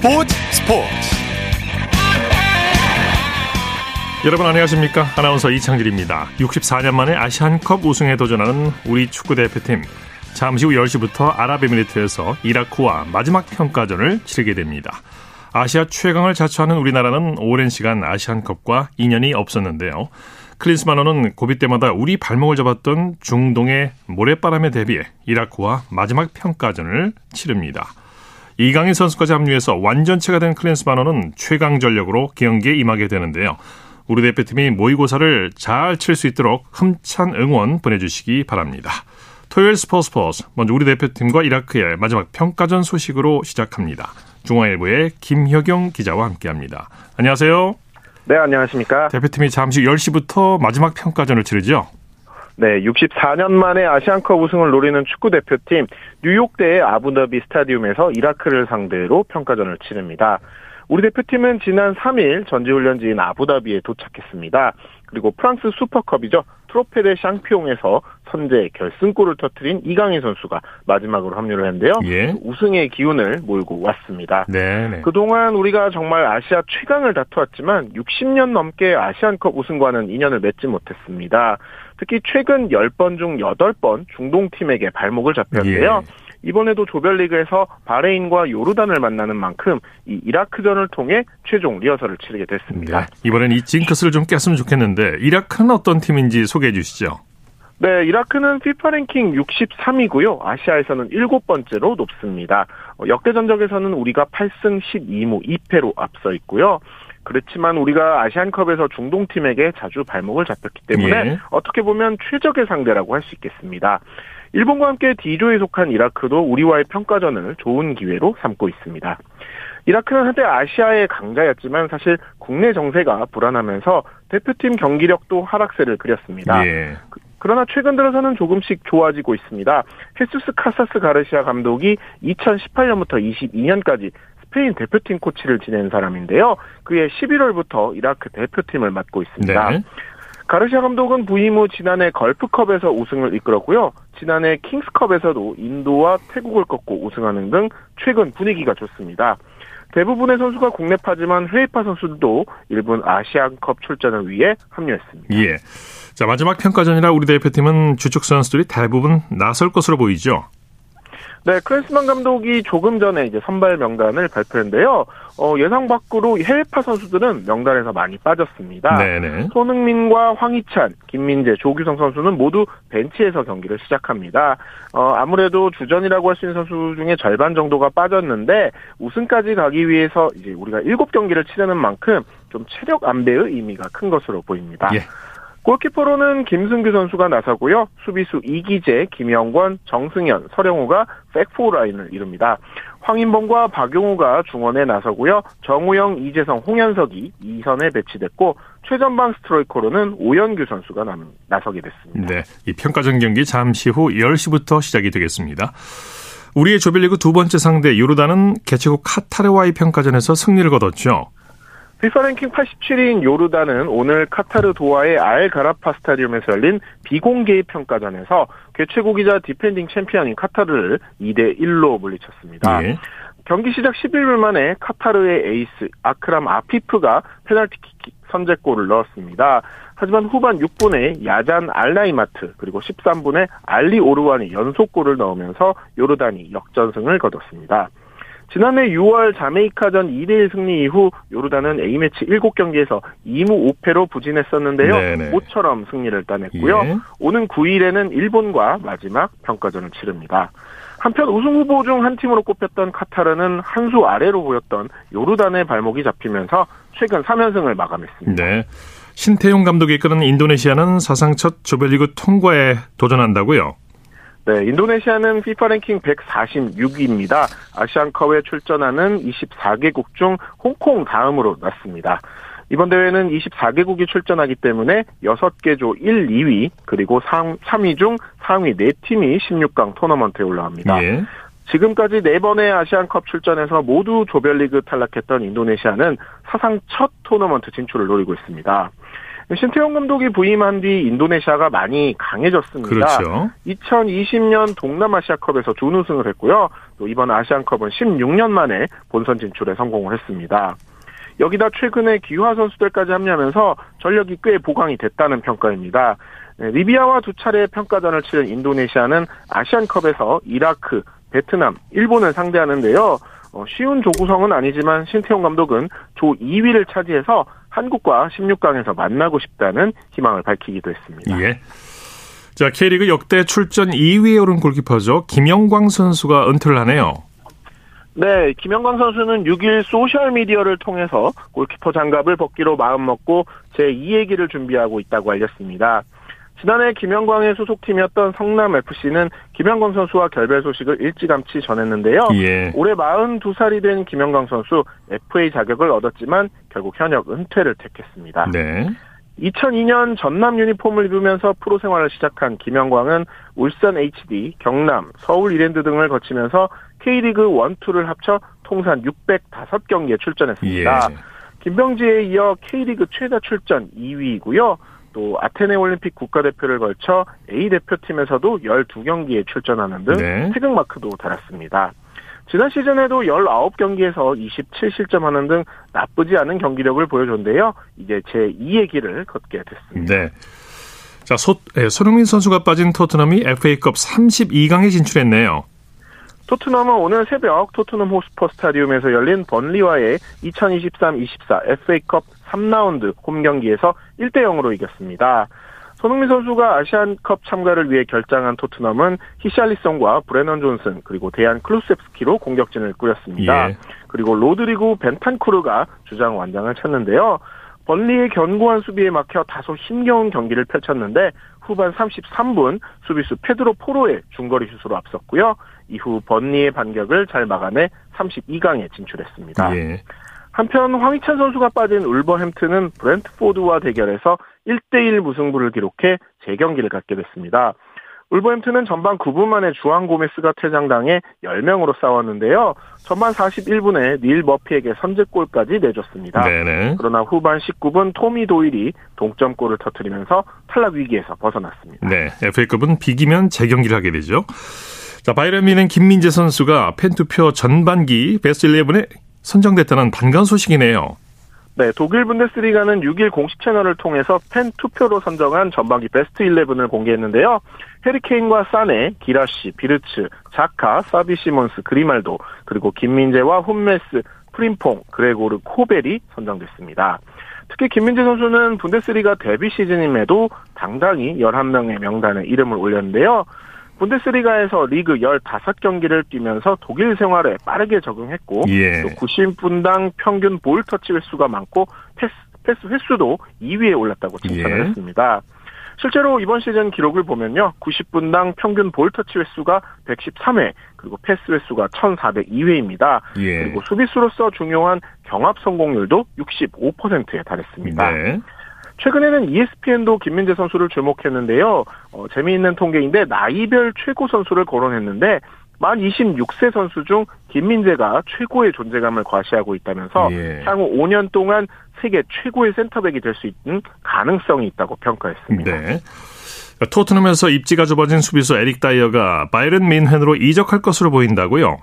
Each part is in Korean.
스포츠 스포츠. 여러분 안녕하십니까? 아나운서 이창진입니다. 64년 만에 아시안컵 우승에 도전하는 우리 축구대표팀. 잠시 후 10시부터 아랍에미리트에서 이라크와 마지막 평가전을 치르게 됩니다. 아시아 최강을 자처하는 우리나라는 오랜 시간 아시안컵과 인연이 없었는데요. 클린스만호는 고비 때마다 우리 발목을 잡았던 중동의 모래바람에 대비해 이라크와 마지막 평가전을 치릅니다. 이강인 선수까지 합류해서 완전체가 된 클린스만호는 최강 전력으로 경기에 임하게 되는데요. 우리 대표팀이 모의고사를 잘 칠 수 있도록 힘찬 응원 보내주시기 바랍니다. 토요일 스포츠 스포츠 먼저 우리 대표팀과 이라크의 마지막 평가전 소식으로 시작합니다. 중앙일보의 김혁영 기자와 함께합니다. 안녕하세요. 네, 안녕하십니까. 대표팀이 잠시 10시부터 마지막 평가전을 치르죠? 네, 64년 만에 아시안컵 우승을 노리는 축구 대표팀 뉴욕대의 아부다비 스타디움에서 이라크를 상대로 평가전을 치릅니다. 우리 대표팀은 지난 3일 전지훈련지인 아부다비에 도착했습니다. 그리고 프랑스 슈퍼컵이죠. 트로페데 샹피옹에서 선제 결승골을 터트린 이강인 선수가 마지막으로 합류를 했는데요. 예. 우승의 기운을 몰고 왔습니다. 네네. 그동안 우리가 정말 아시아 최강을 다투었지만 60년 넘게 아시안컵 우승과는 인연을 맺지 못했습니다. 특히 최근 10번 중 8번 중동팀에게 발목을 잡혔는데요. 예. 이번에도 조별리그에서 바레인과 요르단을 만나는 만큼 이 이라크전을 통해 최종 리허설을 치르게 됐습니다. 네. 이번엔 이 징크스를 좀 깼으면 좋겠는데 이라크는 어떤 팀인지 소개해 주시죠. 네, 이라크는 피파 랭킹 63위고요. 아시아에서는 7번째로 높습니다. 어, 역대 전적에서는 우리가 8승 12무 2패로 앞서 있고요. 그렇지만 우리가 아시안컵에서 중동팀에게 자주 발목을 잡혔기 때문에 예. 어떻게 보면 최적의 상대라고 할 수 있겠습니다. 일본과 함께 D조에 속한 이라크도 우리와의 평가전을 좋은 기회로 삼고 있습니다. 이라크는 한때 아시아의 강자였지만 사실 국내 정세가 불안하면서 대표팀 경기력도 하락세를 그렸습니다. 예. 그, 그러나 최근 들어서는 조금씩 좋아지고 있습니다. 헤수스 카사스 가르시아 감독이 2018년부터 22년까지 스페인 대표팀 코치를 지낸 사람인데요. 그해 11월부터 이라크 대표팀을 맡고 있습니다. 네. 가르시아 감독은 부임 후 지난해 걸프컵에서 우승을 이끌었고요. 지난해 킹스컵에서도 인도와 태국을 꺾고 우승하는 등 최근 분위기가 좋습니다. 대부분의 선수가 국내파지만 해외파 선수들도 일본 아시안컵 출전을 위해 합류했습니다. 예. 자, 마지막 평가전이라 우리 대표팀은 주축 선수들이 대부분 나설 것으로 보이죠. 네, 크리스만 감독이 조금 전에 이제 선발 명단을 발표했는데요. 어, 예상 밖으로 해외파 선수들은 명단에서 많이 빠졌습니다. 네네. 손흥민과 황희찬, 김민재, 조규성 선수는 모두 벤치에서 경기를 시작합니다. 어, 아무래도 주전이라고 할 수 있는 선수 중에 절반 정도가 빠졌는데 우승까지 가기 위해서 이제 우리가 7경기를 치르는 만큼 좀 체력 안배의 의미가 큰 것으로 보입니다. 예. 골키퍼로는 김승규 선수가 나서고요. 수비수 이기재, 김영권, 정승현, 서령우가 백포 라인을 이룹니다. 황인범과 박용우가 중원에 나서고요. 정우영, 이재성, 홍현석이 2선에 배치됐고 최전방 스트로이커로는 오연규 선수가 나서게 됐습니다. 네, 이 평가전 경기 잠시 후 10시부터 시작이 되겠습니다. 우리의 조별리그 두 번째 상대 요르단은 개최국 카타르와의 평가전에서 승리를 거뒀죠. 피파 랭킹 87위인 요르단은 오늘 카타르 도하의 알 가라파 스타디움에서 열린 비공개 평가전에서 개최국이자 디펜딩 챔피언인 카타르를 2대 1로 물리쳤습니다. 예. 경기 시작 11분 만에 카타르의 에이스 아크람 아피프가 페널티킥 선제골을 넣었습니다. 하지만 후반 6분에 야잔 알나이마트 그리고 13분에 알리 오르완이 연속골을 넣으면서 요르단이 역전승을 거뒀습니다. 지난해 6월 자메이카전 2대1 승리 이후 요르단은 A매치 7경기에서 2무 5패로 부진했었는데요. 네네. 모처럼 승리를 따냈고요. 예. 오는 9일에는 일본과 마지막 평가전을 치릅니다. 한편 우승 후보 중 한 팀으로 꼽혔던 카타르는 한 수 아래로 보였던 요르단의 발목이 잡히면서 최근 3연승을 마감했습니다. 네. 신태용 감독이 이끄는 인도네시아는 사상 첫 조별리그 통과에 도전한다고요? 네, 인도네시아는 피파 랭킹 146위입니다. 아시안컵에 출전하는 24개국 중 홍콩 다음으로 났습니다. 이번 대회는 24개국이 출전하기 때문에 6개 조 1, 2위 그리고 3, 3위 중 상위 4팀이 16강 토너먼트에 올라갑니다. 예. 지금까지 4번의 아시안컵 출전에서 모두 조별리그 탈락했던 인도네시아는 사상 첫 토너먼트 진출을 노리고 있습니다. 신태용 감독이 부임한 뒤 인도네시아가 많이 강해졌습니다. 그렇죠. 2020년 동남아시아컵에서 준우승을 했고요. 또 이번 아시안컵은 16년 만에 본선 진출에 성공을 했습니다. 여기다 최근에 기화 선수들까지 합류하면서 전력이 꽤 보강이 됐다는 평가입니다. 네, 리비아와 두 차례 평가전을 치른 인도네시아는 아시안컵에서 이라크, 베트남, 일본을 상대하는데요. 어, 쉬운 조구성은 아니지만 신태용 감독은 조 2위를 차지해서 한국과 16강에서 만나고 싶다는 희망을 밝히기도 했습니다. 예. 자, K리그 역대 출전 2위에 오른 골키퍼죠. 김영광 선수가 은퇴를 하네요. 네, 김영광 선수는 6일 소셜미디어를 통해서 골키퍼 장갑을 벗기로 마음먹고 제2의 길을 준비하고 있다고 알렸습니다. 지난해 김영광의 소속팀이었던 성남FC는 김영광 선수와 결별 소식을 일찌감치 전했는데요. 예. 올해 42살이 된 김영광 선수 FA 자격을 얻었지만 결국 현역 은퇴를 택했습니다. 네. 2002년 전남 유니폼을 입으면서 프로 생활을 시작한 김영광은 울산 HD, 경남, 서울 이랜드 등을 거치면서 K리그 1, 2를 합쳐 통산 605경기에 출전했습니다. 예. 김병지에 이어 K리그 최다 출전 2위이고요. 또 아테네 올림픽 국가대표를 걸쳐 A 대표팀에서도 12경기에 출전하는 등 네. 태극 마크도 달았습니다. 지난 시즌에도 19경기에서 27실점 하는 등 나쁘지 않은 경기력을 보여줬는데요. 이제 제2의 길을 걷게 됐습니다. 네. 자, 소, 예, 손흥민 선수가 빠진 토트넘이 FA컵 32강에 진출했네요. 토트넘은 오늘 새벽 토트넘 호스퍼 스타디움에서 열린 번리와의 2023-24 FA컵 3라운드 홈 경기에서 1대 0으로 이겼습니다. 손흥민 선수가 아시안컵 참가를 위해 결장한 토트넘은 히샬리송과 브레넌 존슨 그리고 데안 클루셉스키로 공격진을 꾸렸습니다. 예. 그리고 로드리고 벤탄쿠르가 주장 완장을 쳤는데요. 번리의 견고한 수비에 막혀 다소 힘겨운 경기를 펼쳤는데 후반 33분 수비수 페드로 포로의 중거리 슛으로 앞섰고요. 이후 번리의 반격을 잘 막아내 32강에 진출했습니다. 예. 한편 황희찬 선수가 빠진 울버햄튼은 브렌트포드와 대결에서 1대1 무승부를 기록해 재경기를 갖게 됐습니다. 울버햄튼은 전반 9분 만에 주앙 고메스가 퇴장당해 10명으로 싸웠는데요. 전반 41분에 닐 머피에게 선제골까지 내줬습니다. 네네. 그러나 후반 19분 토미 도일이 동점골을 터뜨리면서 탈락 위기에서 벗어났습니다. 네. FA컵은 비기면 재경기를 하게 되죠. 자, 바이런 미는 김민재 선수가 팬투표 전반기 베스트 11에 선정됐다는 반가운 소식이네요. 네, 독일 분데스리가는 6일 공식 채널을 통해서 팬 투표로 선정한 전반기 베스트 11을 공개했는데요. 해리케인과 사네, 기라시, 비르츠, 자카, 사비 시몬스, 그리말도, 그리고 김민재와 홈메스, 프림퐁, 그레고르, 코벨이 선정됐습니다. 특히 김민재 선수는 분데스리가 데뷔 시즌임에도 당당히 11명의 명단에 이름을 올렸는데요. 분데스리가에서 리그 15경기를 뛰면서 독일 생활에 빠르게 적응했고 예. 또 90분당 평균 볼 터치 횟수가 많고 패스, 패스 횟수도 2위에 올랐다고 칭찬을 예. 했습니다. 실제로 이번 시즌 기록을 보면요. 90분당 평균 볼 터치 횟수가 113회, 그리고 패스 횟수가 1402회입니다. 예. 그리고 수비수로서 중요한 경합 성공률도 65%에 달했습니다. 네. 최근에는 ESPN도 김민재 선수를 주목했는데요. 어, 재미있는 통계인데 나이별 최고 선수를 거론했는데 만 26세 선수 중 김민재가 최고의 존재감을 과시하고 있다면서 예. 향후 5년 동안 세계 최고의 센터백이 될 수 있는 가능성이 있다고 평가했습니다. 네. 토트넘에서 입지가 좁아진 수비수 에릭 다이어가 바이른 민헨으로 이적할 것으로 보인다고요?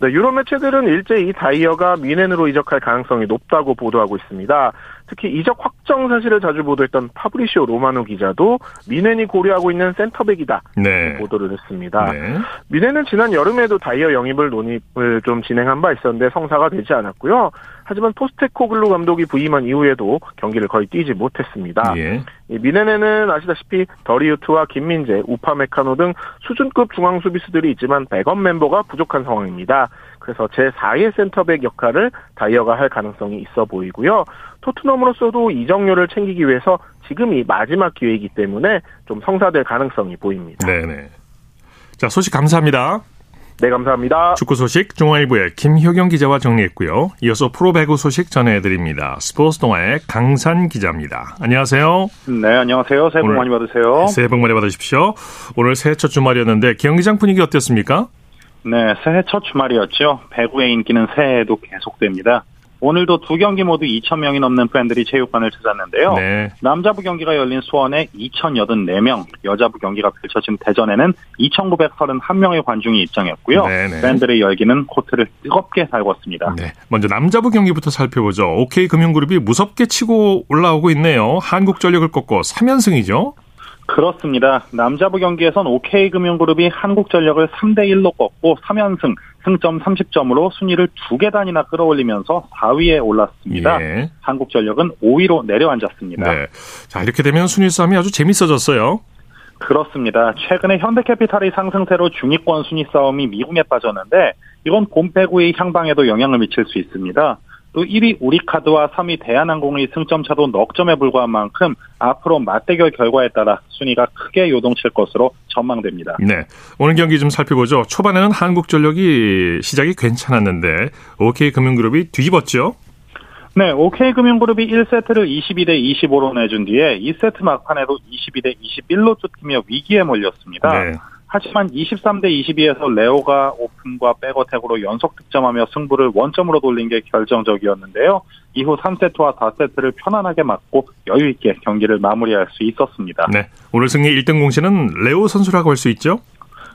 네, 유럽 매체들은 일제히 다이어가 미넨으로 이적할 가능성이 높다고 보도하고 있습니다. 특히 이적 확정 사실을 자주 보도했던 파브리시오 로마노 기자도 뮌헨이 고려하고 있는 센터백이다 네. 보도를 했습니다. 네. 뮌헨은 지난 여름에도 다이어 영입을 논의를 좀 진행한 바 있었는데 성사가 되지 않았고요. 하지만 포스테코글루 감독이 부임한 이후에도 경기를 거의 뛰지 못했습니다. 예. 이 뮌헨에는 아시다시피 더리흐트와 김민재, 우파메카노 등 수준급 중앙 수비수들이 있지만 백업 멤버가 부족한 상황입니다. 그래서 제4의 센터백 역할을 다이어가 할 가능성이 있어 보이고요. 토트넘으로서도 이적료를 챙기기 위해서 지금이 마지막 기회이기 때문에 좀 성사될 가능성이 보입니다. 네네. 자, 소식 감사합니다. 네, 감사합니다. 축구 소식 중앙일보의 김효경 기자와 정리했고요. 이어서 프로배구 소식 전해드립니다. 스포츠 동아의 강산 기자입니다. 안녕하세요. 네, 안녕하세요. 새해 복 많이 받으세요. 새해 복 많이 받으십시오. 오늘 새해 첫 주말이었는데 경기장 분위기 어땠습니까? 네, 새해 첫 주말이었죠. 배구의 인기는 새해에도 계속됩니다. 오늘도 두 경기 모두 2,000명이 넘는 팬들이 체육관을 찾았는데요. 네. 남자부 경기가 열린 수원에 2,084명, 여자부 경기가 펼쳐진 대전에는 2,931명의 관중이 입장했고요. 네네. 네. 팬들의 열기는 코트를 뜨겁게 달궜습니다. 네. 먼저 남자부 경기부터 살펴보죠. OK금융그룹이 무섭게 치고 올라오고 있네요. 한국전력을 꺾고 3연승이죠. 그렇습니다. 남자부 경기에선 OK금융그룹이 한국전력을 3대1로 꺾고 3연승, 승점 30점으로 순위를 두 계단이나 끌어올리면서 4위에 올랐습니다. 예. 한국전력은 5위로 내려앉았습니다. 네. 자, 이렇게 되면 순위 싸움이 아주 재밌어졌어요. 그렇습니다. 최근에 현대캐피탈의 상승세로 중위권 순위 싸움이 미궁에 빠졌는데 이건 봄 배구의 향방에도 영향을 미칠 수 있습니다. 또 1위 우리카드와 3위 대한항공의 승점 차도 넉 점에 불과한 만큼 앞으로 맞대결 결과에 따라 순위가 크게 요동칠 것으로 전망됩니다. 네. 오늘 경기 좀 살펴보죠. 초반에는 한국전력이 시작이 괜찮았는데 OK금융그룹이 뒤집었죠. 네, OK금융그룹이 1세트를 22대 25로 내준 뒤에 2세트 막판에도 22대 21로 쫓기며 위기에 몰렸습니다. 네. 하지만 23대 22에서 레오가 오픈과 백어택으로 연속 득점하며 승부를 원점으로 돌린 게 결정적이었는데요. 이후 3세트와 4세트를 편안하게 맞고 여유 있게 경기를 마무리할 수 있었습니다. 네. 오늘 승리 1등 공신은 레오 선수라고 할 수 있죠?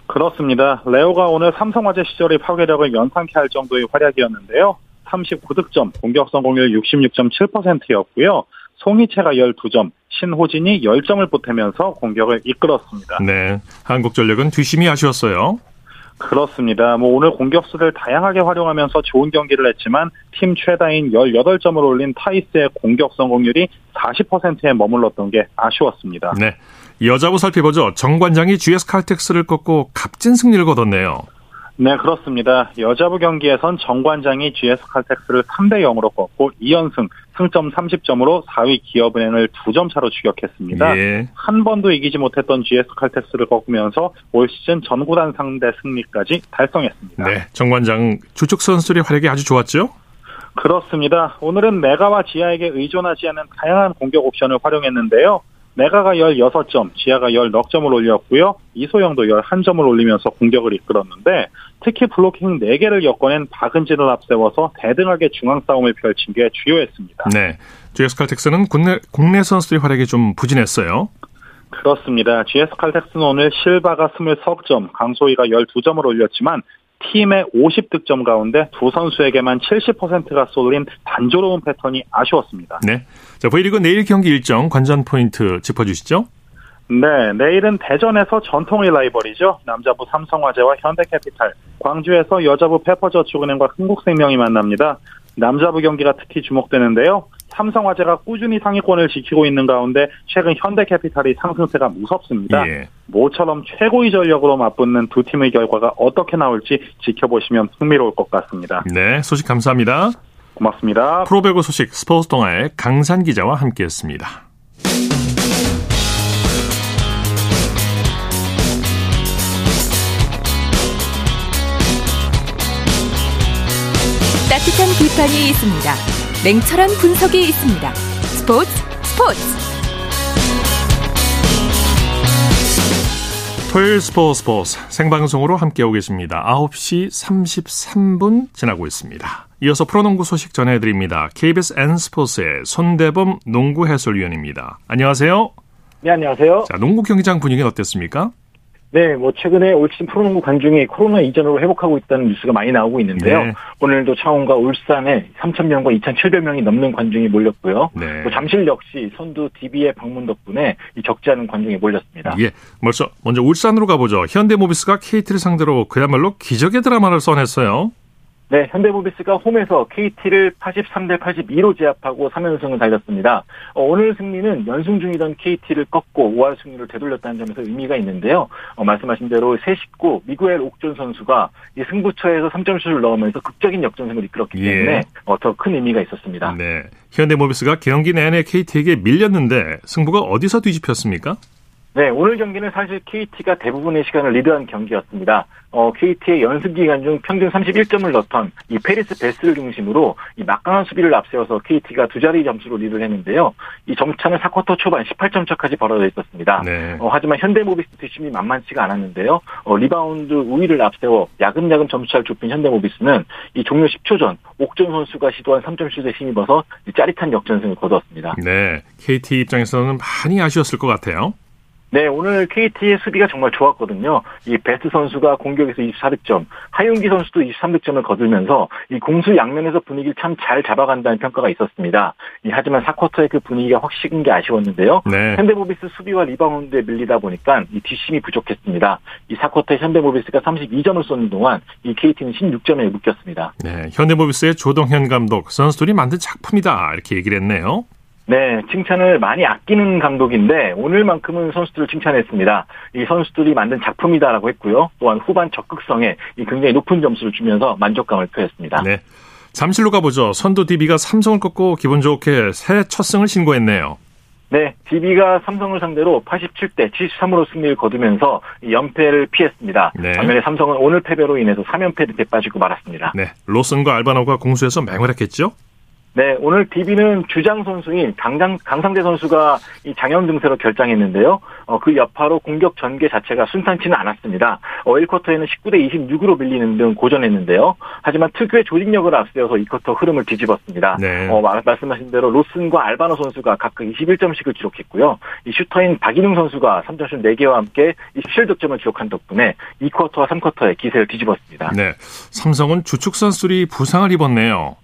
그렇습니다. 레오가 오늘 삼성화재 시절의 파괴력을 연상케 할 정도의 활약이었는데요. 39득점, 공격 성공률 66.7%였고요. 송이채가 12점, 신호진이 10점을 보태면서 공격을 이끌었습니다. 네. 한국전력은 뒷심이 아쉬웠어요. 그렇습니다. 뭐 오늘 공격수를 다양하게 활용하면서 좋은 경기를 했지만 팀 최다인 18점을 올린 타이스의 공격 성공률이 40%에 머물렀던 게 아쉬웠습니다. 네. 여자부 살펴보죠. 정관장이 GS 칼텍스를 꺾고 값진 승리를 거뒀네요. 네, 그렇습니다. 여자부 경기에선 정관장이 GS 칼텍스를 3대 0으로 꺾고 2연승, 승점 30점으로 4위 기업은행을 2점 차로 추격했습니다. 예. 한 번도 이기지 못했던 GS 칼텍스를 꺾으면서 올 시즌 전구단 상대 승리까지 달성했습니다. 네, 정관장 주축 선수들의 활약이 아주 좋았죠? 그렇습니다. 오늘은 메가와 지하에게 의존하지 않은 다양한 공격 옵션을 활용했는데요. 메가가 16점, 지하가 10넉점을 올렸고요. 이소영도 11점을 올리면서 공격을 이끌었는데 특히 블로킹 4개를 엮어낸 박은진을 앞세워서 대등하게 중앙 싸움을 펼친 게 주요했습니다. 네. GS 칼텍스는 국내, 국내 선수들의 활약이 좀 부진했어요. 그렇습니다. GS 칼텍스는 오늘 실바가 23점, 강소희가 12점을 올렸지만 팀의 50득점 가운데 두 선수에게만 70%가 쏠린 단조로운 패턴이 아쉬웠습니다. 네. 자, V리그 내일 경기 일정 관전 포인트 짚어주시죠. 네, 내일은 대전에서 전통의 라이벌이죠. 남자부 삼성화재와 현대캐피탈, 광주에서 여자부 페퍼저축은행과 흥국생명이 만납니다. 남자부 경기가 특히 주목되는데요. 삼성화재가 꾸준히 상위권을 지키고 있는 가운데 최근 현대캐피탈이 상승세가 무섭습니다. 예. 모처럼 최고의 전력으로 맞붙는 두 팀의 결과가 어떻게 나올지 지켜보시면 흥미로울 것 같습니다. 네, 소식 감사합니다. 고맙습니다. 프로배구 소식 스포츠 동아의 강산 기자와 함께했습니다. 따뜻한 비판이 있습니다. 냉철한 분석이 있습니다. 스포츠 스포츠 토요일 스포츠 스포츠 생방송으로 함께하고 계십니다. 9시 33분 지나고 있습니다. 이어서 프로농구 소식 전해드립니다. KBS N스포츠의 손대범 농구 해설위원입니다. 안녕하세요. 네, 안녕하세요. 자, 농구 경기장 분위기는 어땠습니까? 네, 뭐 최근에 올 시즌 프로농구 관중이 코로나 이전으로 회복하고 있다는 뉴스가 많이 나오고 있는데요. 네. 오늘도 창원과 울산에 3,000명과 2,700명이 넘는 관중이 몰렸고요. 네. 또 잠실 역시 선두 DB의 방문 덕분에 적지 않은 관중이 몰렸습니다. 예, 먼저 먼저 울산으로 가보죠. 현대모비스가 KT를 상대로 그야말로 기적의 드라마를 써냈어요. 네, 현대모비스가 홈에서 KT를 83대 82로 제압하고 3연승을 달렸습니다. 어, 오늘 승리는 연승 중이던 KT를 꺾고 5할 승리를 되돌렸다는 점에서 의미가 있는데요. 어, 말씀하신 대로 새 식구 미구엘 옥존 선수가 이 승부처에서 3점슛을 넣으면서 극적인 역전승을 이끌었기 때문에 예. 어, 더 큰 의미가 있었습니다. 네, 현대모비스가 경기 내내 KT에게 밀렸는데 승부가 어디서 뒤집혔습니까? 네, 오늘 경기는 사실 KT가 대부분의 시간을 리드한 경기였습니다. 어, KT의 연습 기간 중 평균 31점을 넣던 이 패리스 배스를 중심으로 이 막강한 수비를 앞세워서 KT가 두 자리 점수로 리드를 했는데요. 이 점차는 4쿼터 초반 18점 차까지 벌어져 있었습니다. 네. 어, 하지만 현대모비스 뒷심이 만만치가 않았는데요. 어, 리바운드 우위를 앞세워 야금야금 점수차를 좁힌 현대모비스는 이 종료 10초 전 옥전 선수가 시도한 3점 슛에 힘입어서 이 짜릿한 역전승을 거두었습니다. 네. KT 입장에서는 많이 아쉬웠을 것 같아요. 네, 오늘 KT의 수비가 정말 좋았거든요. 이 베스트 선수가 공격에서 24득점, 하윤기 선수도 23득점을 거두면서 이 공수 양면에서 분위기를 참 잘 잡아간다는 평가가 있었습니다. 이, 하지만 4쿼터의 그 분위기가 확 식은 게 아쉬웠는데요. 네. 현대모비스 수비와 리바운드에 밀리다 보니까 이 뒷심이 부족했습니다. 이 4쿼터에 현대모비스가 32점을 쏟는 동안 이 KT는 16점에 묶였습니다. 네. 현대모비스의 조동현 감독 선수들이 만든 작품이다 이렇게 얘기를 했네요. 네, 칭찬을 많이 아끼는 감독인데 오늘만큼은 선수들을 칭찬했습니다. 이 선수들이 만든 작품이다라고 했고요. 또한 후반 적극성에 이 굉장히 높은 점수를 주면서 만족감을 표했습니다. 네. 잠실로 가보죠. 선두 DB가 삼성을 꺾고 기분 좋게 새 첫 승을 신고했네요. 네, DB가 삼성을 상대로 87대 73으로 승리를 거두면서 연패를 피했습니다. 네. 반면에 삼성은 오늘 패배로 인해서 3연패 빠지고 말았습니다. 네. 로슨과 알바노가 공수에서 맹활약했죠. 네, 오늘 DB는 주장 선수인 강장, 강상대 선수가 이 장염 증세로 결장했는데요. 어, 그 여파로 공격 전개 자체가 순탄치는 않았습니다. 어, 1쿼터에는 19대 26으로 밀리는 등 고전했는데요. 하지만 특유의 조직력을 앞세워서 2쿼터 흐름을 뒤집었습니다. 네. 어, 말- 말씀하신 대로 로슨과 알바노 선수가 각각 21점씩을 기록했고요. 이 슈터인 박인웅 선수가 3점슛 4개와 함께 이 17득점을 기록한 덕분에 2쿼터와 3쿼터의 기세를 뒤집었습니다. 네. 삼성은 주축 선수들이 부상을 입었네요.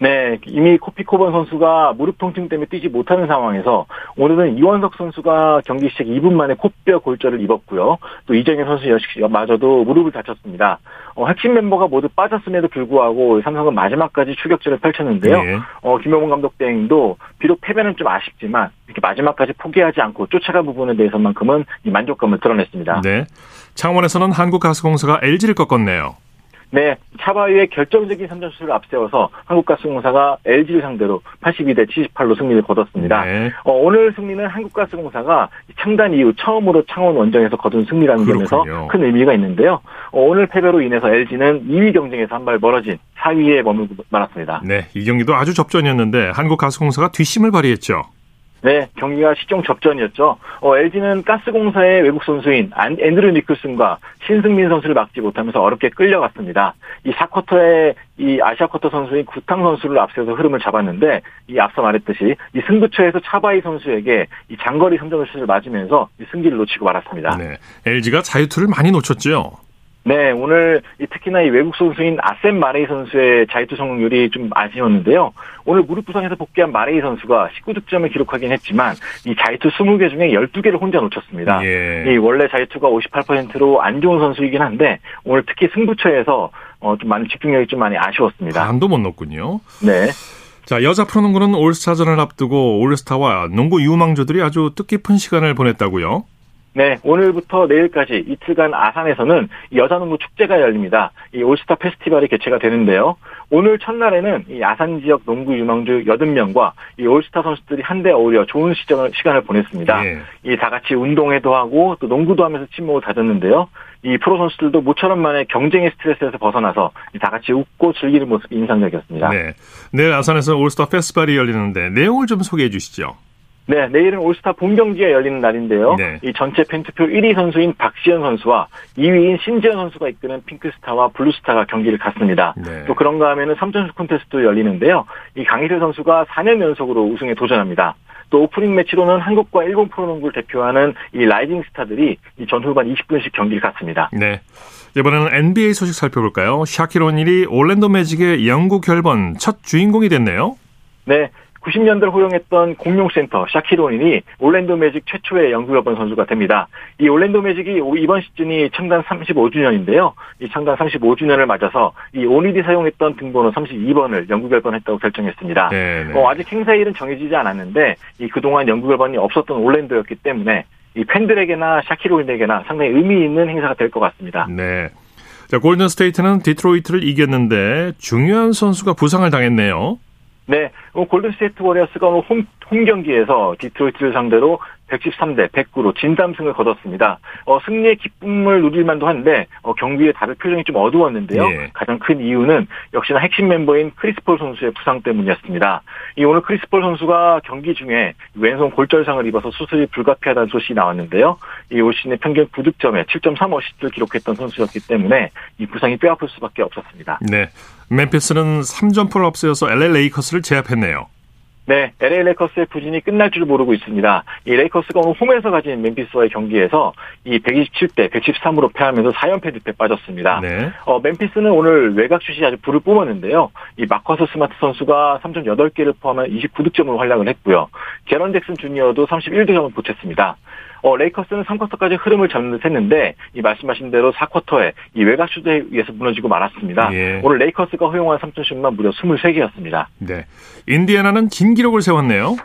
네, 이미 코피코번 선수가 무릎 통증 때문에 뛰지 못하는 상황에서 오늘은 이원석 선수가 경기 시작 2분 만에 코뼈 골절을 입었고요. 또 이정현 선수 역시 마저도 무릎을 다쳤습니다. 어, 핵심 멤버가 모두 빠졌음에도 불구하고 삼성은 마지막까지 추격전을 펼쳤는데요. 네. 어, 김영훈 감독 대행도 비록 패배는 좀 아쉽지만 이렇게 마지막까지 포기하지 않고 쫓아간 부분에 대해서만큼은 이 만족감을 드러냈습니다. 네. 창원에서는 한국가스공사가 LG를 꺾었네요. 네, 차바위의 결정적인 3점슛을 앞세워서 한국가스공사가 LG를 상대로 82대 78로 승리를 거뒀습니다. 네. 어, 오늘 승리는 한국가스공사가 창단 이후 처음으로 창원 원정에서 거둔 승리라는 그렇군요. 점에서 큰 의미가 있는데요. 어, 오늘 패배로 인해서 LG는 2위 경쟁에서 한 발 멀어진 4위에 머물고 말았습니다. 네. 이 경기도 아주 접전이었는데 한국가스공사가 뒷심을 발휘했죠. 네, 경기가 시종 접전이었죠. 어, LG는 가스공사의 외국 선수인 안- 앤드류 니클슨과 신승민 선수를 막지 못하면서 어렵게 끌려갔습니다. 이 4쿼터에 이 아시아 쿼터 선수인 구탕 선수를 앞세워서 흐름을 잡았는데 이 앞서 말했듯이 이 승부처에서 차바이 선수에게 이 장거리 3점 슛을 맞으면서 이 승기를 놓치고 말았습니다. 네. LG가 자유투를 많이 놓쳤죠. 네, 오늘 이 특히나 이 외국 선수인 아셈 마레이 선수의 자유투 성공률이 좀 아쉬웠는데요. 오늘 무릎 부상에서 복귀한 마레이 선수가 19득점을 기록하긴 했지만 이 자유투 20개 중에 12개를 혼자 놓쳤습니다. 예. 이 원래 자유투가 58%로 안 좋은 선수이긴 한데 오늘 특히 승부처에서 어, 좀 많이 집중력이 좀 많이 아쉬웠습니다. 반도 못 넣었군요. 네. 자, 여자 프로농구는 올스타전을 앞두고 올스타와 농구 유망주들이 아주 뜻깊은 시간을 보냈다고요. 네, 오늘부터 내일까지 이틀간 아산에서는 이 여자농구 축제가 열립니다. 이 올스타 페스티벌이 개최가 되는데요. 오늘 첫날에는 이 아산 지역 농구 유망주 80명과 이 올스타 선수들이 한데 어울려 좋은 시점을, 시간을 보냈습니다. 예. 이다 같이 운동회도 하고 또 농구도 하면서 친목을 다졌는데요. 이 프로 선수들도 모처럼 만의 경쟁의 스트레스에서 벗어나서 이다 같이 웃고 즐기는 모습이 인상적이었습니다. 네. 내일 아산에서 올스타 페스티벌이 열리는데 내용을 좀 소개해 주시죠. 네, 내일은 올스타 본 경기가 열리는 날인데요. 네. 이 전체 팬투표 1위 선수인 박시현 선수와 2위인 신지현 선수가 이끄는 핑크스타와 블루스타가 경기를 갖습니다. 네. 또 그런가 하면은 3점슛 콘테스트도 열리는데요. 이 강이슬 선수가 4년 연속으로 우승에 도전합니다. 또 오프닝 매치로는 한국과 일본 프로농구를 대표하는 이 라이징 스타들이 이 전후반 20분씩 경기를 갖습니다. 네. 이번에는 NBA 소식 살펴볼까요? 샤킬 오닐이 올랜도 매직의 영구 결번 첫 주인공이 됐네요. 네. 90년대를 호령했던 공룡센터 샤킬 오닐이 올랜도 매직 최초의 영구결번 선수가 됩니다. 이 올랜도 매직이 이번 시즌이 창단 35주년인데요. 이 창단 35주년을 맞아서 이 오닐이 사용했던 등번호 32번을 영구결번했다고 결정했습니다. 어, 아직 행사일은 정해지지 않았는데 이 그동안 영구결번이 없었던 올랜도였기 때문에 이 팬들에게나 샤킬 오닐에게나 상당히 의미 있는 행사가 될 것 같습니다. 네. 자, 골든 스테이트는 디트로이트를 이겼는데 중요한 선수가 부상을 당했네요. 네, 골든스테이트 워리어스가 오늘 홈, 홈 경기에서 디트로이트를 상대로 113대 109로 진땀승을 거뒀습니다. 어, 승리의 기쁨을 누릴 만도 한데 어, 경기에 다들 표정이 좀 어두웠는데요. 예. 가장 큰 이유는 역시나 핵심 멤버인 크리스 폴 선수의 부상 때문이었습니다. 이 오늘 크리스 폴 선수가 경기 중에 왼손 골절상을 입어서 수술이 불가피하다는 소식이 나왔는데요. 이 올 시즌의 평균 9득점에 7.3 어시스트를 기록했던 선수였기 때문에 이 부상이 뼈아플 수밖에 없었습니다. 네, 멤피스는 3점포를 앞세워서 LA 레이커스를 제압했네요. 네, LA 레이커스의 부진이 끝날 줄 모르고 있습니다. 이 레이커스가 오늘 홈에서 가진 멤피스와의 경기에서 이 127대 113으로 패하면서 4연패 늪에 빠졌습니다. 네. 어, 멤피스는 오늘 외곽 슛이 아주 불을 뿜었는데요. 이 마커스 스마트 선수가 3점 8개를 포함한 29득점으로 활약을 했고요. 재런 잭슨 주니어도 31득점을 보탰습니다. 어, 레이커스는 3쿼터까지 흐름을 잡는 듯 했는데 이 말씀하신 대로 4쿼터에 이 외곽 슛에 의해서 무너지고 말았습니다. 예. 오늘 레이커스가 허용한 3점슛만 무려 23개였습니다. 네. 인디애나는 긴 기록을 세웠네요.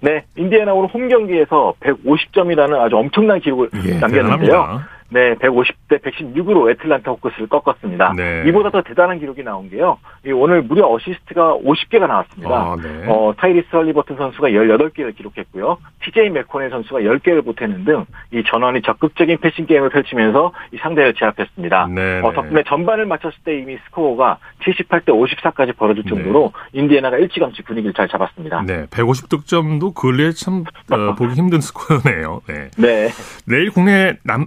네, 인디애나 오늘 홈 경기에서 150점이라는 아주 엄청난 기록을 예, 남겼는데요. 대단합니다. 네, 150대 116으로 애틀란타 호크스를 꺾었습니다. 네. 이보다 더 대단한 기록이 나온 게요. 오늘 무려 어시스트가 50개가 나왔습니다. 아, 네. 어, 타이리스 할리버튼 선수가 18개를 기록했고요. TJ 맥코넬 선수가 10개를 보태는 등 이 전원이 적극적인 패싱 게임을 펼치면서 이 상대를 제압했습니다. 네, 어, 네. 덕분에 전반을 마쳤을 때 이미 스코어가 78대 54까지 벌어질 네. 정도로 인디애나가 일찌감치 분위기를 잘 잡았습니다. 네, 150 득점도 근래에 참 어, 보기 힘든 스코어네요. 네. 네. 내일 국내 남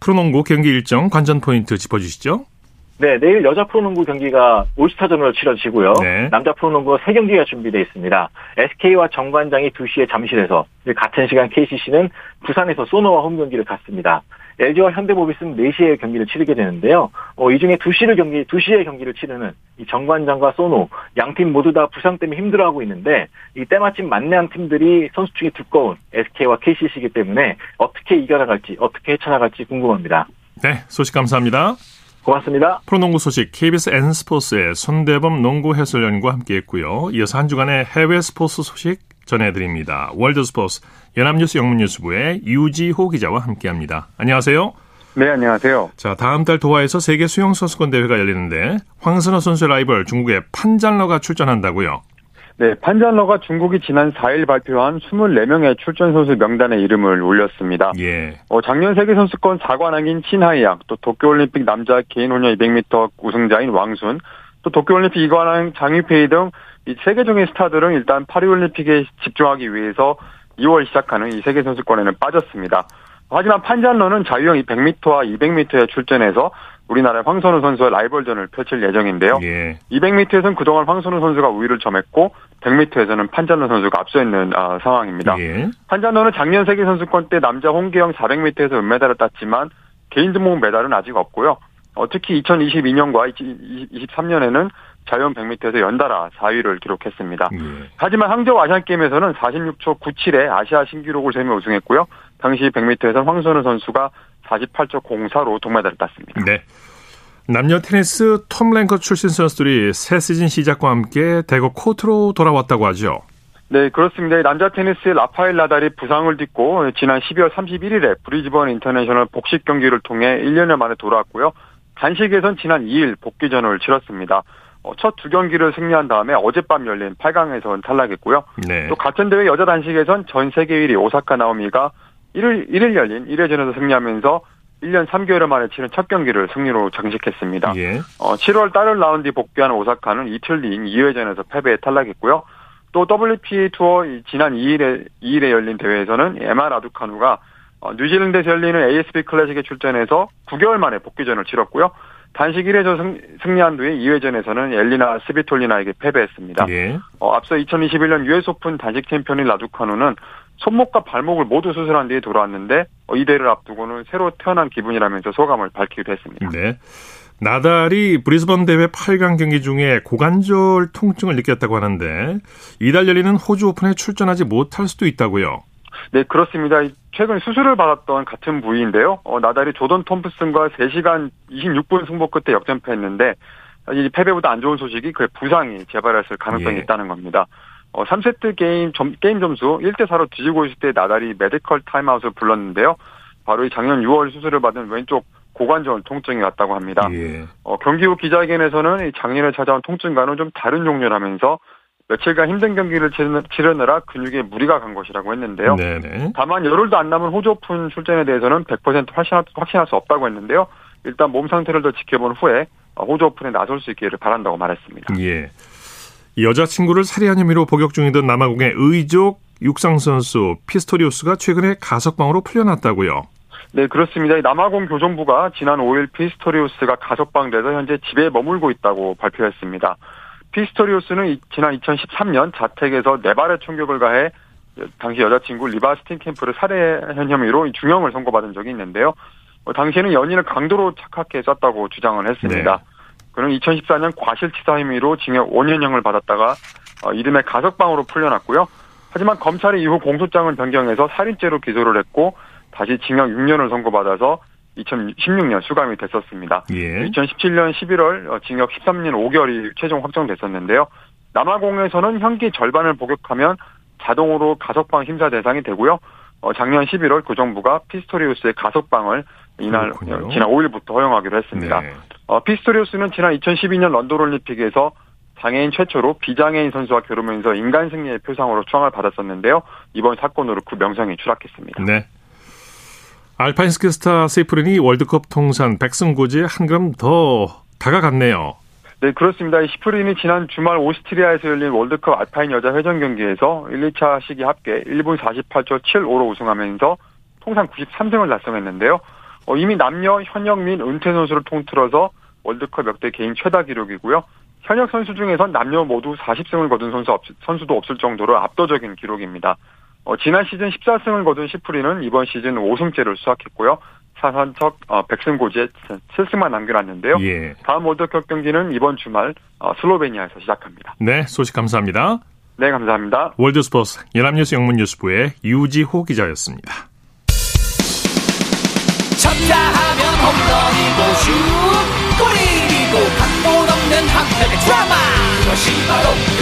프로농구 경기 일정 관전 포인트 짚어주시죠. 네, 내일 여자 프로농구 경기가 올스타전으로 치러지고요. 네. 남자 프로농구 3경기가 준비되어 있습니다. SK와 정관장이 2시에 잠실에서 같은 시간 KCC는 부산에서 소노와 홈 경기를 갖습니다. LG와 현대모비스는 4시에 경기를 치르게 되는데요. 어, 이 중에 2시를 경기, 2시에 경기를 치르는 이 정관장과 소노, 양 팀 모두 다 부상 때문에 힘들어하고 있는데, 이 때마침 만내한 팀들이 선수층이 두꺼운 SK와 KCC이기 때문에 어떻게 이겨나갈지, 어떻게 헤쳐나갈지 궁금합니다. 네, 소식 감사합니다. 고맙습니다. 프로농구 소식 KBS N스포츠의 손대범 농구 해설위원과 함께했고요. 이어서 한 주간의 해외 스포츠 소식 전해드립니다. 월드스포츠 연합뉴스 영문뉴스부의 유지호 기자와 함께합니다. 안녕하세요. 네, 안녕하세요. 자, 다음 달 도하에서 세계 수영 선수권 대회가 열리는데 황선호 선수의 라이벌 중국의 판잔러가 출전한다고요. 네, 판잔러가 중국이 지난 4일 발표한 24명의 출전 선수 명단에 이름을 올렸습니다. 예. 어, 작년 세계 선수권 4관왕인 신하이양, 또 도쿄올림픽 남자 개인 혼영 200m 우승자인 왕순, 또 도쿄올림픽 2관왕 장유페이 등 이 세계적인 스타들은 일단 파리올림픽에 집중하기 위해서 2월 시작하는 이 세계 선수권에는 빠졌습니다. 하지만 판잔러는 자유형 100m와 200m에 출전해서 우리나라의 황선우 선수와 라이벌전을 펼칠 예정인데요. 예. 200m에서는 그동안 황선우 선수가 우위를 점했고 100m에서는 판잔러 선수가 앞서 있는 어, 상황입니다. 예. 판잔러는 작년 세계 선수권 때 남자 홍계영 400m에서 은메달을 땄지만 개인 등록 메달은 아직 없고요. 어, 특히 2022년과 2023년에는 자유형 100m에서 연달아 4위를 기록했습니다. 예. 하지만 항저우 아시안게임에서는 46초 97의 아시아 신기록을 세우며 우승했고요. 당시 100m에서 황선우 선수가 48초 04로 동메달을 땄습니다. 네. 남녀 테니스 톱 랭커 출신 선수들이 새 시즌 시작과 함께 대거 코트로 돌아왔다고 하죠. 네, 그렇습니다. 남자 테니스의 라파엘 나달이 부상을 딛고 지난 12월 31일에 브리즈번 인터내셔널 복식 경기를 통해 1년여 만에 돌아왔고요. 단식에선 지난 2일 복귀전을 치렀습니다. 어, 첫두 경기를 승리한 다음에 어젯밤 열린 8강에선 탈락했고요. 네. 또 같은 대회 여자 단식에선 전 세계 1위 오사카 나오미가 1일, 1일 열린 1회전에서 승리하면서 1년 3개월 만에 치른 첫 경기를 승리로 장식했습니다. 예. 어, 7월 다른 라운드에 복귀한 오사카는 이틀 뒤인 2회전에서 패배에 탈락했고요. 또 WPA 투어 지난 2일에 2일에 열린 대회에서는 에마 라두카누가 어, 뉴질랜드에서 열리는 ASB 클래식에 출전해서 9개월 만에 복귀전을 치렀고요. 단식 1회전 승리한 뒤에 2회전에서는 엘리나 스비톨리나에게 패배했습니다. 예. 어, 앞서 2021년 US 오픈 단식 챔피언인 라두카누는 손목과 발목을 모두 수술한 뒤에 돌아왔는데 어, 이 대회를 앞두고는 새로 태어난 기분이라면서 소감을 밝히기도 했습니다. 네. 나달이 브리즈번 대회 8강 경기 중에 고관절 통증을 느꼈다고 하는데 이달 열리는 호주 오픈에 출전하지 못할 수도 있다고요. 네, 그렇습니다. 최근 수술을 받았던 같은 부위인데요. 어, 나달이 조던 톰프슨과 3시간 26분 승부 끝에 역전패했는데 이 패배보다 안 좋은 소식이 그 부상이 재발했을 가능성이 예. 있다는 겁니다. 어, 3세트 게임 점, 게임 점수 1대 4로 뒤지고 있을 때 나달이 메디컬 타임아웃을 불렀는데요. 바로 이 작년 6월 수술을 받은 왼쪽 고관절 통증이 왔다고 합니다. 예. 어, 경기 후 기자회견에서는 작년에 찾아온 통증과는 좀 다른 종류라면서 며칠간 힘든 경기를 치르느라 근육에 무리가 간 것이라고 했는데요. 네네. 다만 열흘도 안 남은 호주 오픈 출전에 대해서는 100% 확신할, 확신할 수 없다고 했는데요. 일단 몸 상태를 더 지켜본 후에 호주 오픈에 나설 수 있기를 바란다고 말했습니다. 예. 여자친구를 살해한 혐의로 복역 중이던 남아공의 의족 육상 선수 피스토리우스가 최근에 가석방으로 풀려났다고요. 네, 그렇습니다. 남아공 교정부가 지난 5일 피스토리우스가 가석방돼서 현재 집에 머물고 있다고 발표했습니다. 피스토리우스는 지난 2013년 자택에서 네 발의 총격을 가해 당시 여자친구 리바 스틴캠프를 살해한 혐의로 중형을 선고받은 적이 있는데요. 어, 당시에는 연인을 강도로 착각해 쐈다고 주장을 했습니다. 네. 그는 2014년 과실치사 혐의로 징역 5년형을 받았다가 어, 이름에 가석방으로 풀려났고요. 하지만 검찰이 이후 공소장을 변경해서 살인죄로 기소를 했고 다시 징역 6년을 선고받아서 2016년 수감이 됐었습니다. 예. 2017년 11월 어, 징역 13년 5개월이 최종 확정됐었는데요. 남아공에서는 형기 절반을 복역하면 자동으로 가석방 심사 대상이 되고요. 어, 작년 11월 교정부가 피스토리우스의 가석방을 이날 그렇군요. 지난 5일부터 허용하기로 했습니다. 네. 어, 피스토리우스는 지난 2012년 런던 올림픽에서 장애인 최초로 비장애인 선수와 겨루면서 인간 승리의 표상으로 추앙을 받았었는데요. 이번 사건으로 그 명성이 추락했습니다. 네. 알파인 스키 스타 시프린이 월드컵 통산 백승 고지에 한 걸음 더 다가갔네요. 네, 그렇습니다. 시프린이 지난 주말 오스트리아에서 열린 월드컵 알파인 여자 회전 경기에서 1, 2차 시기 합계 1분 48초 75로 우승하면서 통산 93승을 달성했는데요. 어, 이미 남녀 현역 민 은퇴 선수를 통틀어서 월드컵 역대 개인 최다 기록이고요. 현역 선수 중에선 남녀 모두 40승을 거둔 선수 없, 선수도 없을 정도로 압도적인 기록입니다. 어, 지난 시즌 14승을 거둔 시프리는 이번 시즌 5승째를 수확했고요. 사선척 어, 백승고지에 7승만 남겨놨는데요. 예. 다음 월드컵 경기는 이번 주말 어, 슬로베니아에서 시작합니다. 네, 소식 감사합니다. 네, 감사합니다. 월드스포스 연합뉴스 영문뉴스부의 유지호 기자였습니다. 쳤다 하면 홈런이고 슛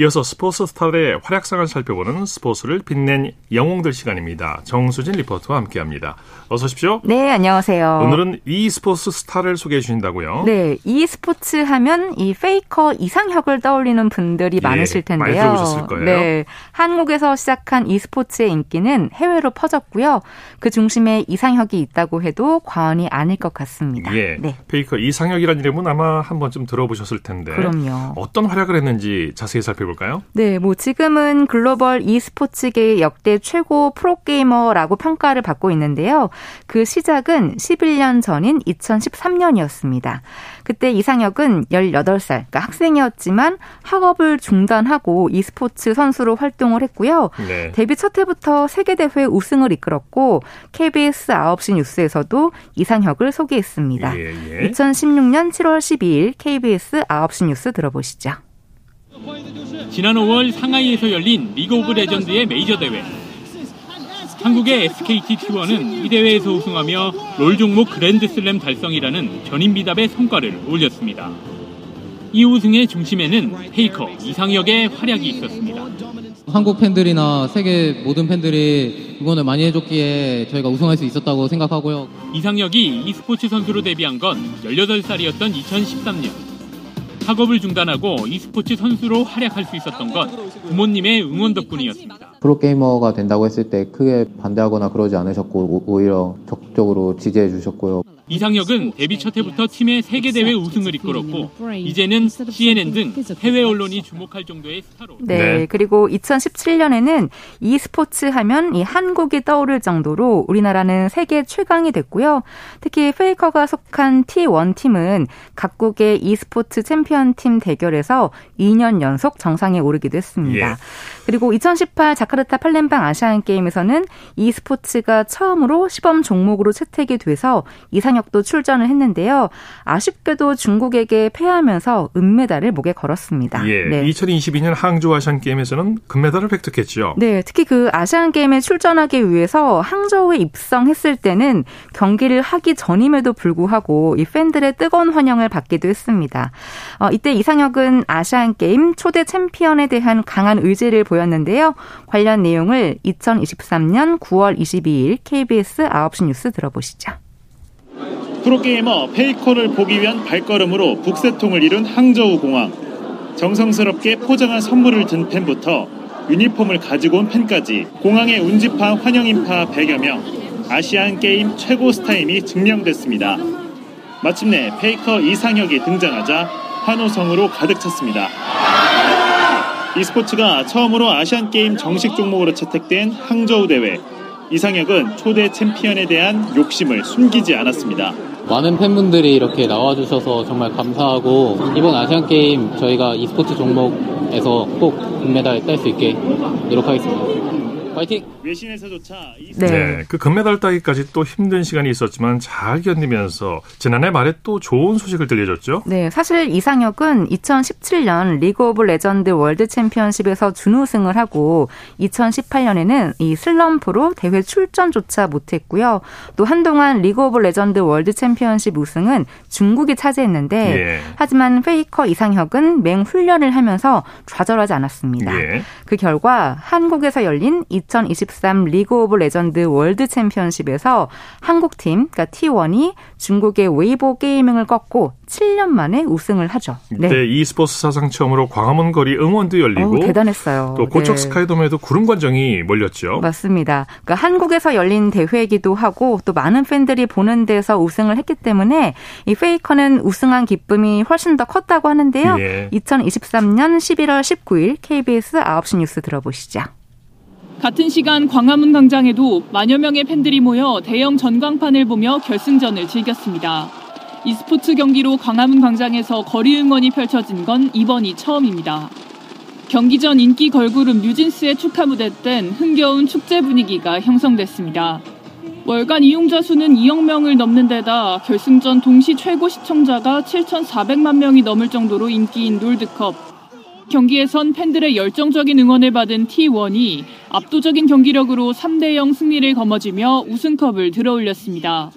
이어서 스포츠 스타들의 활약상을 살펴보는 스포츠를 빛낸 영웅들 시간입니다. 정수진 리포터와 함께합니다. 어서 오십시오. 네, 안녕하세요. 오늘은 e스포츠 스타를 소개해 주신다고요? 네, e스포츠 하면 이 페이커 이상혁을 떠올리는 분들이 예, 많으실 텐데요. 많이 들어보셨을 거예요. 네, 한국에서 시작한 e스포츠의 인기는 해외로 퍼졌고요. 그 중심에 이상혁이 있다고 해도 과언이 아닐 것 같습니다. 예, 네. 페이커 이상혁이라는 이름은 아마 한 번쯤 들어보셨을 텐데. 그럼요. 어떤 활약을 했는지 자세히 살펴. 살펴 볼까요? 네, 뭐 지금은 글로벌 e스포츠계의 역대 최고 프로게이머라고 평가를 받고 있는데요. 그 시작은 11년 전인 2013년이었습니다. 그때 이상혁은 18살, 그러니까 학생이었지만 학업을 중단하고 e스포츠 선수로 활동을 했고요. 네. 데뷔 첫 해부터 세계대회 우승을 이끌었고 KBS 9시 뉴스에서도 이상혁을 소개했습니다. 예, 예. 2016년 7월 12일 KBS 9시 뉴스 들어보시죠. 지난 5월 상하이에서 열린 리그 오브 레전드의 메이저 대회. 한국의 SKT T1은 이 대회에서 우승하며 롤 종목 그랜드슬램 달성이라는 전인비답의 성과를 올렸습니다. 이 우승의 중심에는 페이커 이상혁의 활약이 있었습니다. 한국 팬들이나 세계 모든 팬들이 응원을 많이 해줬기에 저희가 우승할 수 있었다고 생각하고요. 이상혁이 e스포츠 선수로 데뷔한 건 18살이었던 2013년. 학업을 중단하고 e스포츠 선수로 활약할 수 있었던 건 부모님의 응원 덕분이었습니다. 프로게이머가 된다고 했을 때 크게 반대하거나 그러지 않으셨고 오히려 적극적으로 지지해 주셨고요. 이상혁은 데뷔 첫 해부터 팀의 세계 대회 우승을 이끌었고 이제는 CNN 등 해외 언론이 주목할 정도의 스타로 네, 네. 그리고 2017년에는 e스포츠 하면 이 한국이 떠오를 정도로 우리나라는 세계 최강이 됐고요. 특히 페이커가 속한 T1 팀은 각국의 e스포츠 챔피언 팀 대결에서 2년 연속 정상에 오르기도 했습니다. 예. 그리고 2018 자카르타 팔렘방 아시안 게임에서는 e스포츠가 처음으로 시범 종목으로 채택이 돼서 이상혁 이상혁도 출전을 했는데요. 아쉽게도 중국에게 패하면서 은메달을 목에 걸었습니다. 예, 네. 2022년 항저우 아시안 게임에서는 금메달을 획득했죠. 네, 특히 그 아시안 게임에 출전하기 위해서 항저우에 입성했을 때는 경기를 하기 전임에도 불구하고 이 팬들의 뜨거운 환영을 받기도 했습니다. 어, 이때 이상혁은 아시안 게임 초대 챔피언에 대한 강한 의지를 보였는데요. 관련 내용을 2023년 9월 22일 KBS 9시 뉴스 들어보시죠. 프로게이머 페이커를 보기 위한 발걸음으로 북새통을 이룬 항저우 공항. 정성스럽게 포장한 선물을 든 팬부터 유니폼을 가지고 온 팬까지 공항의 운집한 환영 인파 100여 명. 아시안 게임 최고 스타임이 증명됐습니다. 마침내 페이커 이상혁이 등장하자 환호성으로 가득 찼습니다. E스포츠가 처음으로 아시안 게임 정식 종목으로 채택된 항저우 대회. 이상혁은 초대 챔피언에 대한 욕심을 숨기지 않았습니다. 많은 팬분들이 이렇게 나와주셔서 정말 감사하고 이번 아시안 게임 저희가 e스포츠 종목에서 꼭 금메달 딸 수 있게 노력하겠습니다. 파이팅! 외신에서조차 네. 네. 그 금메달 따기까지 또 힘든 시간이 있었지만 잘 견디면서 지난해 말에 또 좋은 소식을 들려줬죠. 네, 사실 이상혁은 2017년 리그 오브 레전드 월드 챔피언십에서 준우승을 하고 2018년에는 이 슬럼프로 대회 출전조차 못했고요. 또 한동안 리그 오브 레전드 월드 챔피언십 우승은 중국이 차지했는데 예. 하지만 페이커 이상혁은 맹 훈련을 하면서 좌절하지 않았습니다. 예. 그 결과 한국에서 열린 2023 리그 오브 레전드 월드 챔피언십에서 한국팀, 그러니까 T1이 중국의 웨이보 게이밍을 꺾고 7년 만에 우승을 하죠. 네. 이때 e스포츠 사상 처음으로 광화문 거리 응원도 열리고 오, 대단했어요. 또 고척 네. 스카이돔에도 구름 관중이 몰렸죠. 맞습니다. 그러니까 한국에서 열린 대회이기도 하고 또 많은 팬들이 보는 데서 우승을 했기 때문에 이 페이커는 우승한 기쁨이 훨씬 더 컸다고 하는데요. 예. 2023년 11월 19일 KBS 9시 뉴스 들어보시죠. 같은 시간 광화문 광장에도 만여 명의 팬들이 모여 대형 전광판을 보며 결승전을 즐겼습니다. e스포츠 경기로 광화문 광장에서 거리 응원이 펼쳐진 건 이번이 처음입니다. 경기 전 인기 걸그룹 뉴진스의 축하 무대 땐 흥겨운 축제 분위기가 형성됐습니다. 월간 이용자 수는 2억 명을 넘는 데다 결승전 동시 최고 시청자가 7,400만 명이 넘을 정도로 인기인 롤드컵 경기에선 팬들의 열정적인 응원을 받은 T1이 압도적인 경기력으로 3대 0 승리를 거머쥐며 우승컵을 들어올렸습니다.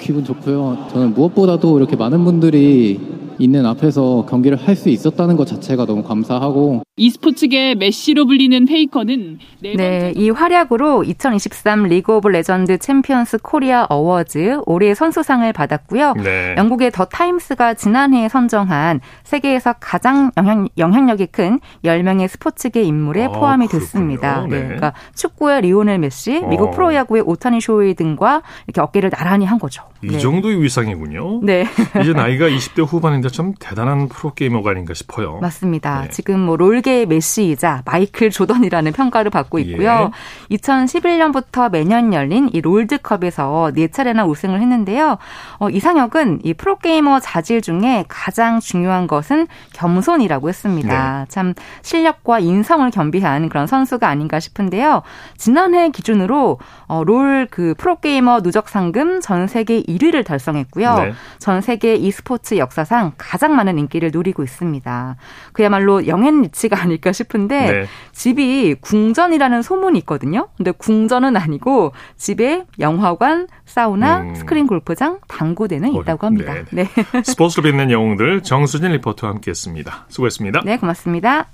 기분 좋고요. 저는 무엇보다도 이렇게 많은 분들이 있는 앞에서 경기를 할 수 있었다는 것 자체가 너무 감사하고 e스포츠계 메시로 불리는 페이커는 네, 네, 이 활약으로 2023 리그 오브 레전드 챔피언스 코리아 어워즈 올해 선수상을 받았고요. 네. 영국의 더 타임스가 지난해에 선정한 세계에서 가장 영향, 영향력이 큰 10명의 스포츠계 인물에 아, 포함이 됐습니다. 네. 네. 그러니까 축구의 리오넬 메시, 미국 어. 프로야구의 오타니 쇼헤이 등과 이렇게 어깨를 나란히 한 거죠. 이 네. 정도의 위상이군요. 네. 이제 나이가 20대 후반인데 참 대단한 프로게이머가 아닌가 싶어요. 맞습니다. 네. 지금 뭐 롤계의 메시이자 마이클 조던이라는 평가를 받고 있고요. 예. 2011년부터 매년 열린 이 롤드컵에서 네 차례나 우승을 했는데요. 어, 이상혁은 이 프로게이머 자질 중에 가장 중요한 것은 겸손이라고 했습니다. 네. 참 실력과 인성을 겸비한 그런 선수가 아닌가 싶은데요. 지난해 기준으로 어, 롤그 프로게이머 누적 상금 전 세계 1위를 달성했고요. 네. 전 세계 e스포츠 역사상 가장 많은 인기를 누리고 있습니다. 그야말로 young and rich가 아닐까 싶은데 네. 집이 궁전이라는 소문이 있거든요. 근데 궁전은 아니고 집에 영화관, 사우나, 음. 스크린 골프장, 당구대는 있다고 합니다. 네. 네. 스포츠로 빛낸 영웅들 정수진 리포터와 함께했습니다. 수고했습니다. 네, 고맙습니다.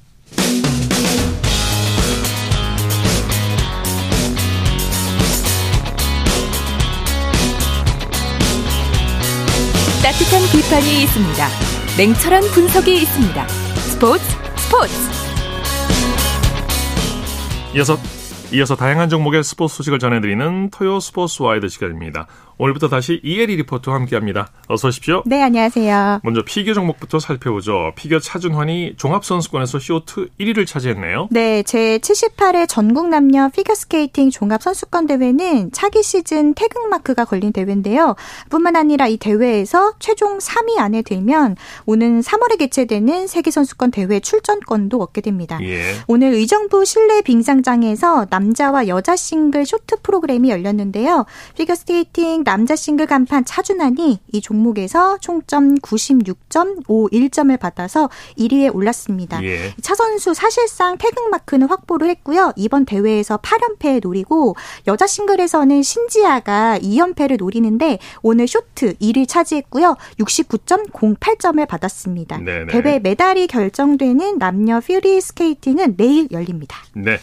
따뜻한 비판이 있습니다. 냉철한 분석이 있습니다. 스포츠 스포츠. 이어서 이어서 다양한 종목의 스포츠 소식을 전해드리는 토요 스포츠 와이드 시간입니다. 오늘부터 다시 이혜리 리포터와 함께합니다. 어서 오십시오. 네, 안녕하세요. 먼저 피겨 종목부터 살펴보죠. 피겨 차준환이 종합선수권에서 쇼트 1위를 차지했네요. 네, 제 78회 전국 남녀 피겨스케이팅 종합선수권 대회는 차기 시즌 태극 마크가 걸린 대회인데요. 뿐만 아니라 이 대회에서 최종 3위 안에 들면 오는 3월에 개최되는 세계선수권 대회 출전권도 얻게 됩니다. 예. 오늘 의정부 실내 빙상장에서 남자와 여자 싱글 쇼트 프로그램이 열렸는데요. 피겨스케이팅 남자 싱글 간판 차준환이 이 종목에서 총점 96.51점을 받아서 1위에 올랐습니다. 예. 차 선수 사실상 태극 마크는 확보를 했고요. 이번 대회에서 8연패에 노리고 여자 싱글에서는 신지아가 2연패를 노리는데 오늘 쇼트 1위 차지했고요. 69.08점을 받았습니다. 네네. 대회 메달이 결정되는 남녀 프리 스케이팅은 내일 열립니다. 네.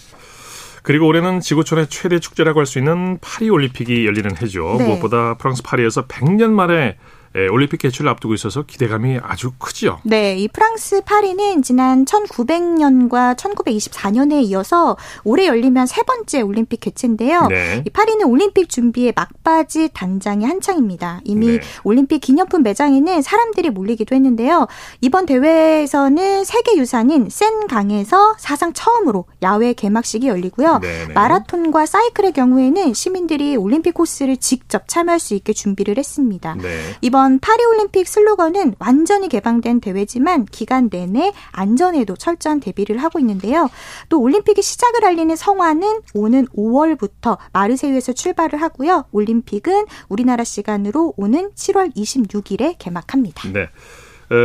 그리고 올해는 지구촌의 최대 축제라고 할 수 있는 파리 올림픽이 열리는 해죠. 네. 무엇보다 프랑스 파리에서 100년 만에 예, 올림픽 개최를 앞두고 있어서 기대감이 아주 크죠. 네, 이 프랑스 파리는 지난 1900년과 1924년에 이어서 올해 열리면 세 번째 올림픽 개최인데요. 네. 이 파리는 올림픽 준비에 막바지 단장이 한창입니다. 이미 네. 올림픽 기념품 매장에는 사람들이 몰리기도 했는데요. 이번 대회에서는 세계 유산인 센 강에서 사상 처음으로 야외 개막식이 열리고요. 네네. 네. 마라톤과 사이클의 경우에는 시민들이 올림픽 코스를 직접 참여할 수 있게 준비를 했습니다. 네. 이번 이번 파리올림픽 슬로건은 완전히 개방된 대회지만 기간 내내 안전에도 철저한 대비를 하고 있는데요. 또 올림픽이 시작을 알리는 성화는 오는 5월부터 마르세유에서 출발을 하고요. 올림픽은 우리나라 시간으로 오는 7월 26일에 개막합니다. 네.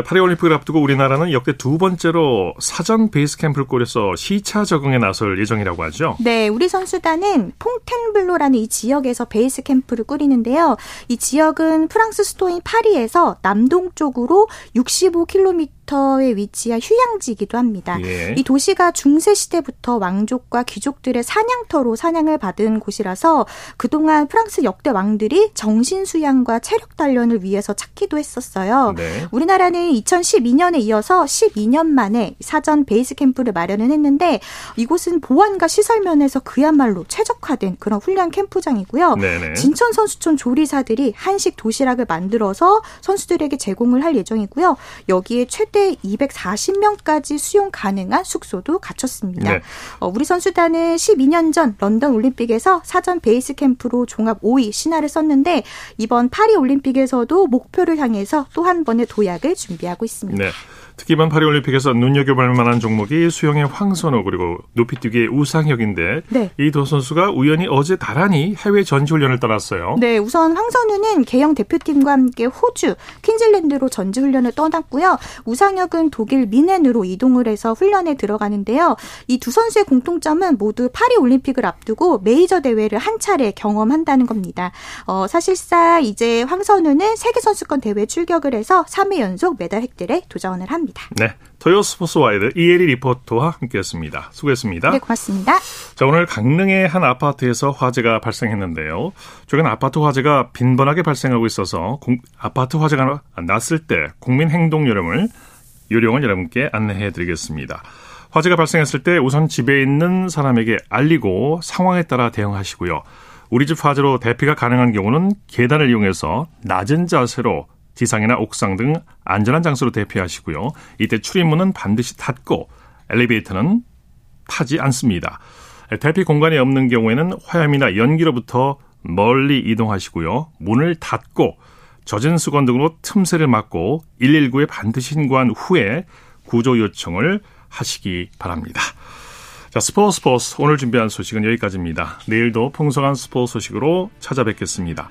파리올림픽을 앞두고 우리나라는 역대 두 번째로 사전 베이스 캠프를 꾸려서 시차 적응에 나설 예정이라고 하죠. 네, 우리 선수단은 퐁텐블로라는 이 지역에서 베이스 캠프를 꾸리는데요. 이 지역은 프랑스 수도인 파리에서 남동쪽으로 65km 키로미터에 위치한 휴양지이기도 합니다. 예. 이 도시가 중세 시대부터 왕족과 귀족들의 사냥터로 사랑을 받은 곳이라서 그동안 프랑스 역대 왕들이 정신 수양과 체력 단련을 위해서 찾기도 했었어요. 네. 우리나라는 2012년에 이어서 12년 만에 사전 베이스 캠프를 마련을 했는데 이곳은 보안과 시설 면에서 그야말로 최적화된 그런 훈련 캠프장이고요. 네네. 진천 선수촌 조리사들이 한식 도시락을 만들어서 선수들에게 제공을 할 예정이고요. 여기에 최대 최대 240명까지 수용 가능한 숙소도 갖췄습니다. 네. 어, 우리 선수단은 12년 전 런던 올림픽에서 사전 베이스 캠프로 종합 5위 신화를 썼는데 이번 파리 올림픽에서도 목표를 향해서 또 한 번의 도약을 준비하고 있습니다. 네. 특히 이번 파리올림픽에서 눈여겨볼 만한 종목이 수영의 황선우 그리고 높이뛰기의 우상혁인데 네. 이두 선수가 우연히 어제 나란히 해외 전지훈련을 떠났어요. 네, 우선 황선우는 개영 대표팀과 함께 호주, 퀸즐랜드로 전지훈련을 떠났고요. 우상혁은 독일 미넨으로 이동을 해서 훈련에 들어가는데요. 이 두 선수의 공통점은 모두 파리올림픽을 앞두고 메이저 대회를 한 차례 경험한다는 겁니다. 어, 사실상 이제 황선우는 세계선수권 대회 출격을 해서 3회 연속 메달 획득에 도전을 합니다. 합니다. 네. 토요 스포츠 와이드 이혜리 리포터와 함께했습니다. 수고했습니다. 네, 고맙습니다. 자, 오늘 강릉의 한 아파트에서 화재가 발생했는데요. 최근 아파트 화재가 빈번하게 발생하고 있어서 공, 아파트 화재가 났을 때 국민 행동 요령을 요령을 여러분께 안내해 드리겠습니다. 화재가 발생했을 때 우선 집에 있는 사람에게 알리고 상황에 따라 대응하시고요. 우리 집 화재로 대피가 가능한 경우는 계단을 이용해서 낮은 자세로 지상이나 옥상 등 안전한 장소로 대피하시고요. 이때 출입문은 반드시 닫고 엘리베이터는 타지 않습니다. 대피 공간이 없는 경우에는 화염이나 연기로부터 멀리 이동하시고요. 문을 닫고 젖은 수건 등으로 틈새를 막고 119에 반드시 신고한 후에 구조 요청을 하시기 바랍니다. 자, 스포츠 스포츠 오늘 준비한 소식은 여기까지입니다. 내일도 풍성한 스포츠 소식으로 찾아뵙겠습니다.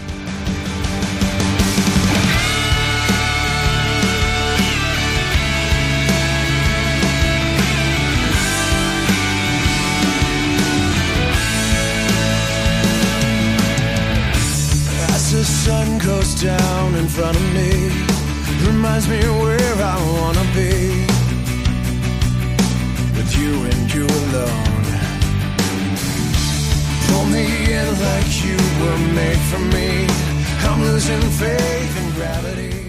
like you were made for me. I'm losing faith in gravity.